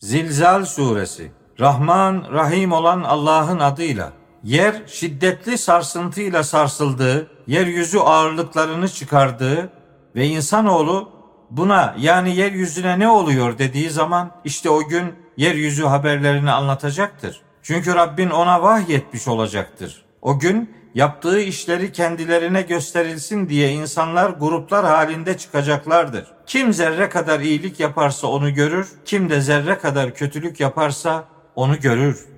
Zilzal suresi Rahman Rahim olan Allah'ın adıyla yer şiddetli sarsıntıyla sarsıldığı, yeryüzü ağırlıklarını çıkardığı ve insanoğlu buna yani yeryüzüne ne oluyor dediği zaman işte o gün yeryüzü haberlerini anlatacaktır. Çünkü Rabbin ona vahyetmiş olacaktır. O gün yaptığı işleri kendilerine gösterilsin diye insanlar gruplar halinde çıkacaklardır. Kim zerre kadar iyilik yaparsa onu görür, kim de zerre kadar kötülük yaparsa onu görür.